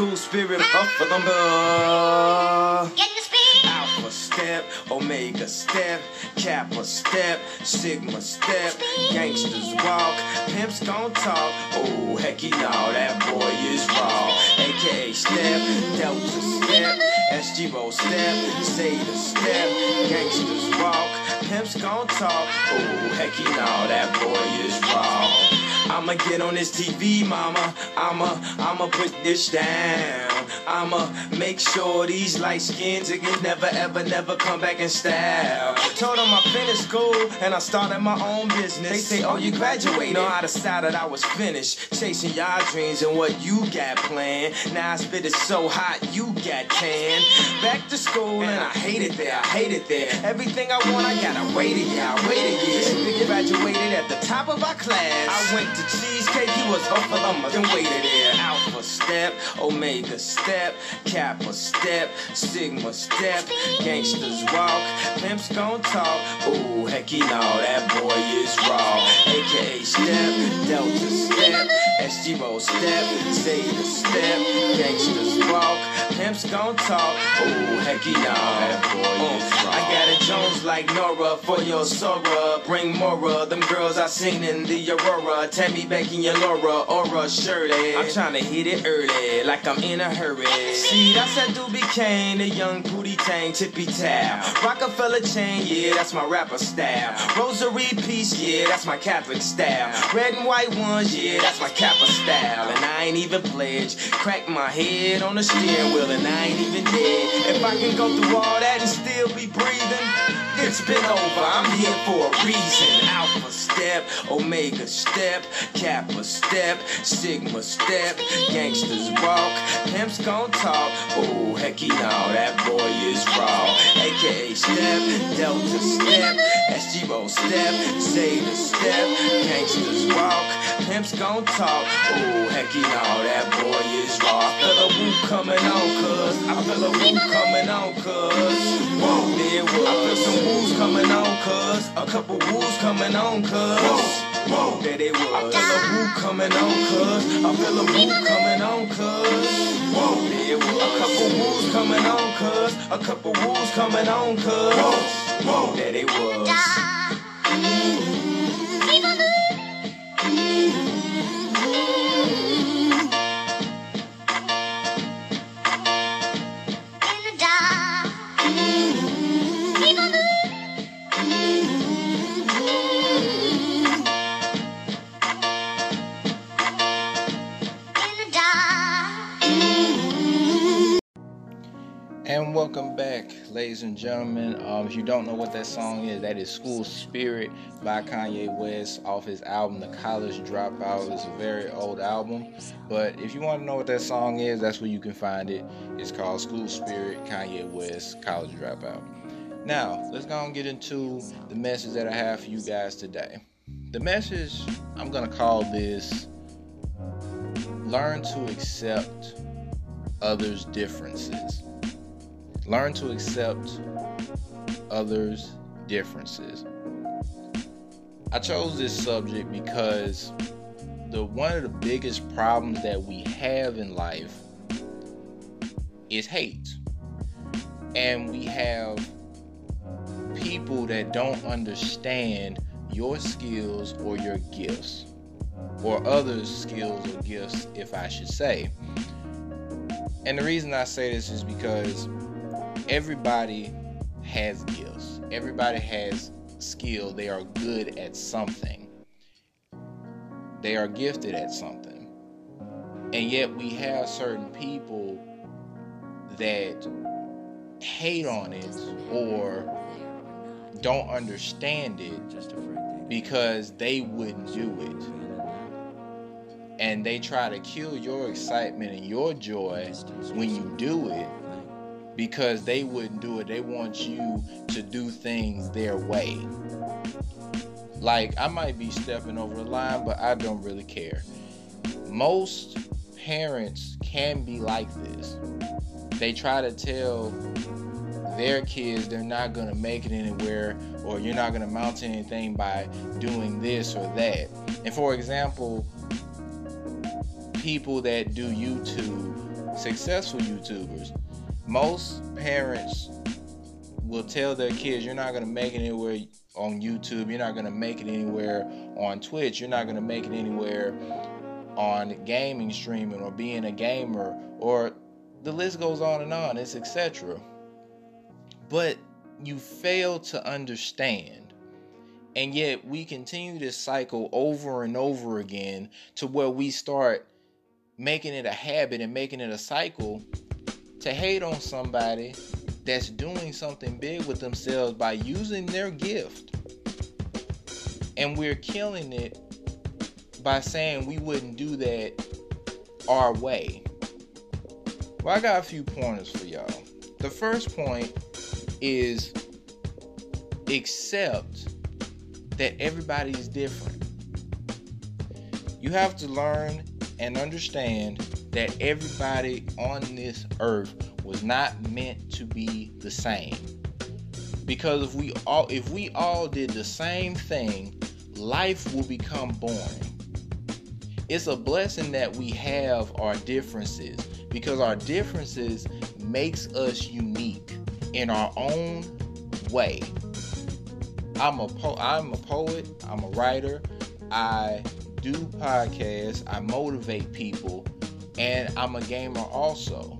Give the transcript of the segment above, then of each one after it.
school spirit, for them. Get the speed. Alpha step, Omega step, Kappa step, Sigma step, gangsters walk, pimps gon' talk. Oh, hecky no, that boy is raw. AKA step, Delta step, SGRho step, Zeta step, gangsters walk, pimps gon' talk. Oh, hecky no, that boy is raw. I'ma get on this TV, mama. I'ma, I'ma put this down. I'ma make sure these light skins again never, ever, never come back in style. Told them I finished school and I started my own business. They say, oh, you graduated. No, I decided I was finished. Chasing y'all dreams and what you got planned. Now I spit it so hot, you got tan. Back to school and I hate it there, I hate it there. Everything I want, I gotta wait a year, I wait a year. Nigga graduated at the top of our class. I went to cheesecake, he was up for the and waited there. Alpha step, Omega step, Kappa step, Sigma step, gangsters walk, pimps gon' talk. Ooh, hecky no, that boy is raw. AKA step, Delta step, SGRho step, Zeta step, gangsters walk, pimps gon' talk. Ooh, hecky no, that boy uh, is. I got it Jones like Nora for your Sora. Bring Mora, them girls I seen in the Aurora. Tammy, Becky, and Laura, Aura, Shirley. I'm trying to hit it early, like I'm in a hurry. See, that's that Doobie Kane, the young booty tang, tippy towel. Rockefeller chain, yeah, that's my rapper style. Rosary piece, yeah, that's my Catholic style. Red and white ones, yeah, that's my Kappa style. And I ain't even pledged. Crack my head on the steering wheel, and I ain't even dead. If I can go through all that and still be breathing, it's been over. I'm here for a reason. Alpha step, Omega step, Kappa step, Sigma step, gangsters walk, pimps gon' talk. Oh, hecky no, that boy is raw. AKA step, Delta step, SGRho step, Zeta step, gangsters walk, pimps gon' talk. Oh, hecky no, that boy is. I feel a woo coming on, cuz. I feel a woo coming on, cuz. Whoa, there was. I feel some woos coming on, cuz. A couple woos coming on, cuz. Whoa, there they was. I feel a woo coming on, cuz. I feel a woo coming on, cuz. Whoa, there was. A couple woos coming on, cuz. A couple woos coming on, cuz. Whoa, there they was. In ladies and gentlemen. Um, if you don't know what that song is, that is School Spirit by Kanye West off his album The College Dropout. It's a very old album. But if you want to know what that song is, that's where you can find it. It's called School Spirit, Kanye West, College Dropout. Now, let's go and get into the message that I have for you guys today. The message, I'm going to call this Learn to Accept Others' Differences. Learn to accept others' differences. I chose this subject because the one of the biggest problems that we have in life is hate. And we have people that don't understand your skills or your gifts or others' skills or gifts, if I should say. And the reason I say this is because everybody has gifts. Everybody has skill. They are good at something. They are gifted at something. And yet we have certain people that hate on it or don't understand it because they wouldn't do it. And they try to kill your excitement and your joy when you do it because they wouldn't do it. They want you to do things their way. Like, I might be stepping over the line, but I don't really care. Most parents can be like this. They try to tell their kids they're not going to make it anywhere or you're not going to mount anything by doing this or that. And for example, people that do YouTube successful YouTubers. Most parents will tell their kids, you're not going to make it anywhere on YouTube. You're not going to make it anywhere on Twitch. You're not going to make it anywhere on gaming streaming or being a gamer or the list goes on and on. It's etc. But you fail to understand. And yet we continue this cycle over and over again to where we start making it a habit and making it a cycle to hate on somebody that's doing something big with themselves by using their gift. And we're killing it by saying we wouldn't do that our way. Well, I got a few pointers for y'all. The first point is accept that everybody is different. You have to learn and understand that everybody on this earth was not meant to be the same. Because if we all if we all did the same thing, life will become boring. It's a blessing that we have our differences because our differences makes us unique in our own way. I'm a po- I'm a poet, I'm a writer, I do podcasts, I motivate people, and I'm a gamer also.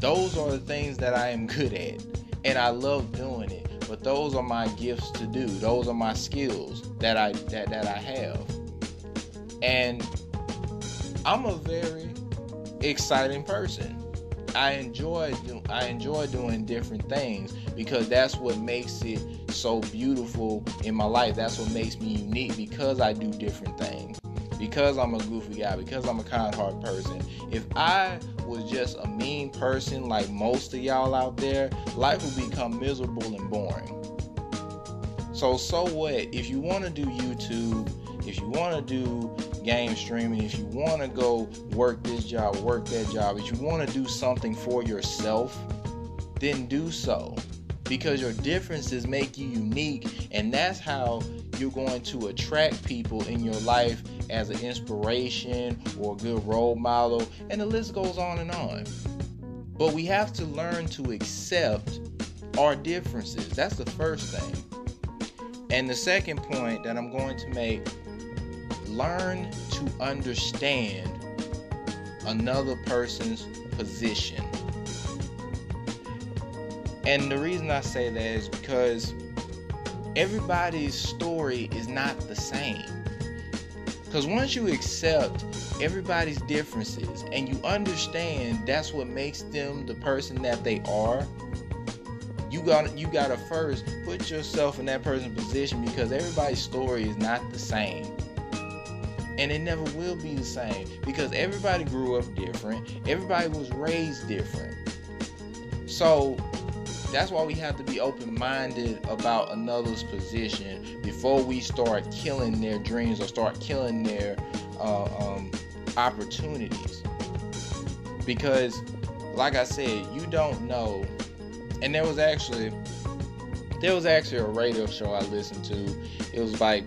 Those are the things that I am good at, and I love doing it. But those are my gifts to do. Those are my skills that I that, that I have. And I'm a very exciting person. I enjoy do, I enjoy doing different things because that's what makes it so beautiful in my life. That's what makes me unique because I do different things because I'm a goofy guy, because I'm a kind hearted person. If I was just a mean person like most of y'all out there, life would become miserable and boring. So, so what? If you want to do YouTube, if you want to do game streaming, if you want to go work this job, work that job, if you want to do something for yourself, then do so. Because your differences make you unique, and that's how you're going to attract people in your life as an inspiration or a good role model, and the list goes on and on. But we have to learn to accept our differences. That's the first thing. And the second point that I'm going to make learn to understand another person's position. And the reason I say that is because everybody's story is not the same. Because once you accept everybody's differences and you understand that's what makes them the person that they are, you got you got to first put yourself in that person's position because everybody's story is not the same. And it never will be the same because everybody grew up different. Everybody was raised different. So that's why we have to be open-minded about another's position before we start killing their dreams or start killing their uh, um, opportunities. Because like i said you don't know. And there was actually there was actually a radio show i listened to. It was like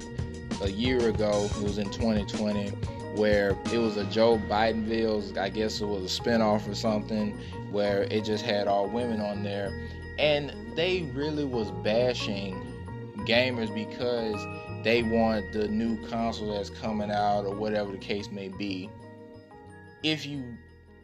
a year ago. It was in 2020 where it was a joe bidenville i guess it was a spinoff or something where it just had all women on there and they really was bashing gamers because they want the new console that's coming out or whatever the case may be. If you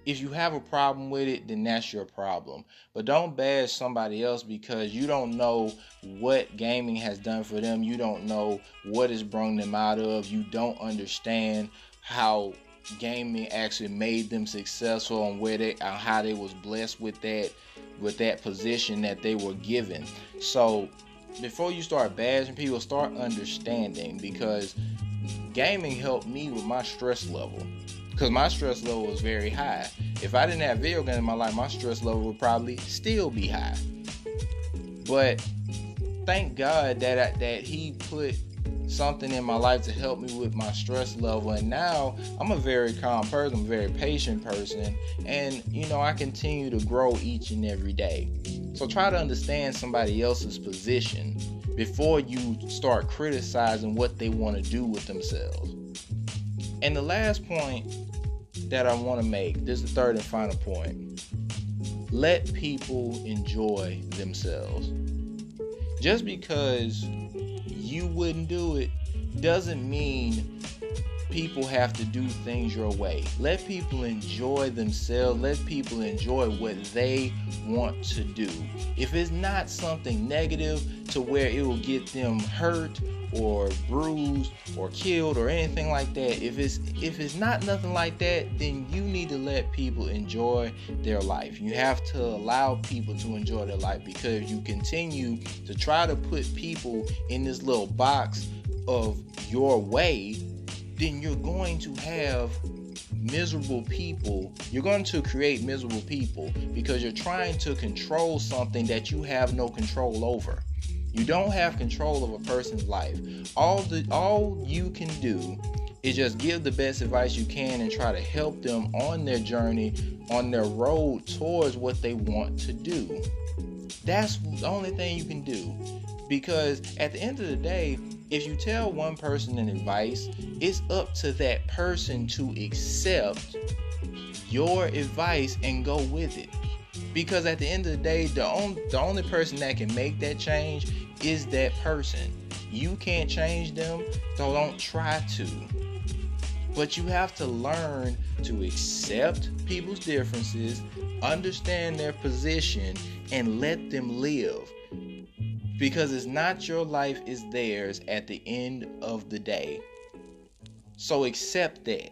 if you have a problem with it then that's your problem. But don't bash somebody else because you don't know what gaming has done for them. You don't know what has brought them out of. You don't understand how gaming actually made them successful and where they and how they was blessed with that with that position that they were given. So before you start bashing people, start understanding because gaming helped me with my stress level. Because my stress level was very high. If I didn't have video games in my life, my stress level would probably still be high. But thank God that I, that He put something in my life to help me with my stress level. And now I'm a very calm person, I'm a very patient person, and you know, I continue to grow each and every day. So try to understand somebody else's position before you start criticizing what they want to do with themselves. And the last point that I want to make. This is the third and final point. Let people enjoy themselves. Just because you wouldn't do it doesn't mean people have to do things your way. Let people enjoy themselves. Let people enjoy what they want to do. If it's not something negative to where it will get them hurt or bruised or killed or anything like that, if it's if it's not nothing like that, then you need to let people enjoy their life. You have to allow people to enjoy their life because you continue to try to put people in this little box of your way then you're going to have miserable people. You're going to create miserable people because you're trying to control something that you have no control over. You don't have control of a person's life. All the all you can do is just give the best advice you can and try to help them on their journey, on their road towards what they want to do. That's the only thing you can do. Because at the end of the day, if you tell one person an advice, it's up to that person to accept your advice and go with it. Because at the end of the day, the only the only person that can make that change is that person. You can't change them, so don't try to. But you have to learn to accept people's differences, understand their position, and let them live because it's not your life, it's theirs at the end of the day. So accept that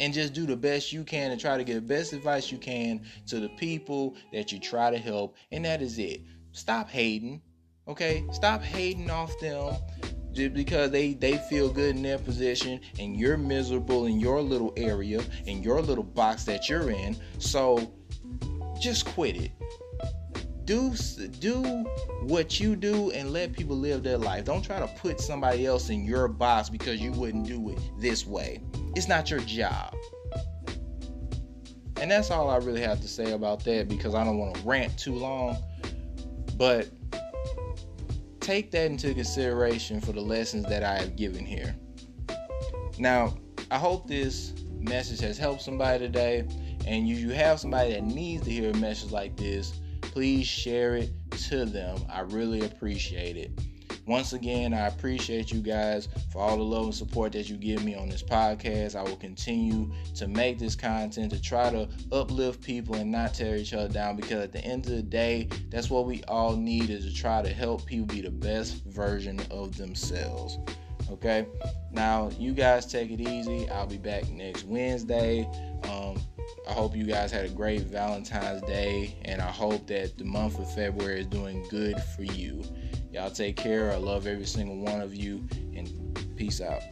and just do the best you can and try to get the best advice you can to the people that you try to help, and that is it. Stop hating, okay? Stop hating off them just because they they feel good in their position and you're miserable in your little area in your little box that you're in. So just quit it do do what you do and let people live their life. Don't try to put somebody else in your box because you wouldn't do it this way. It's not your job. And that's all I really have to say about that because I don't want to rant too long. But take that into consideration for the lessons that I have given here. Now, I hope this message has helped somebody today. And you, you have somebody that needs to hear a message like this, please share it to them. I really appreciate it. Once again, I appreciate you guys for all the love and support that you give me on this podcast. I will continue to make this content to try to uplift people and not tear each other down because at the end of the day, that's what we all need is to try to help people be the best version of themselves. Okay, now you guys take it easy. I'll be back next Wednesday. I hope you guys had a great Valentine's Day, and I hope that the month of February is doing good for you. Y'all take care. I love every single one of you, and peace out.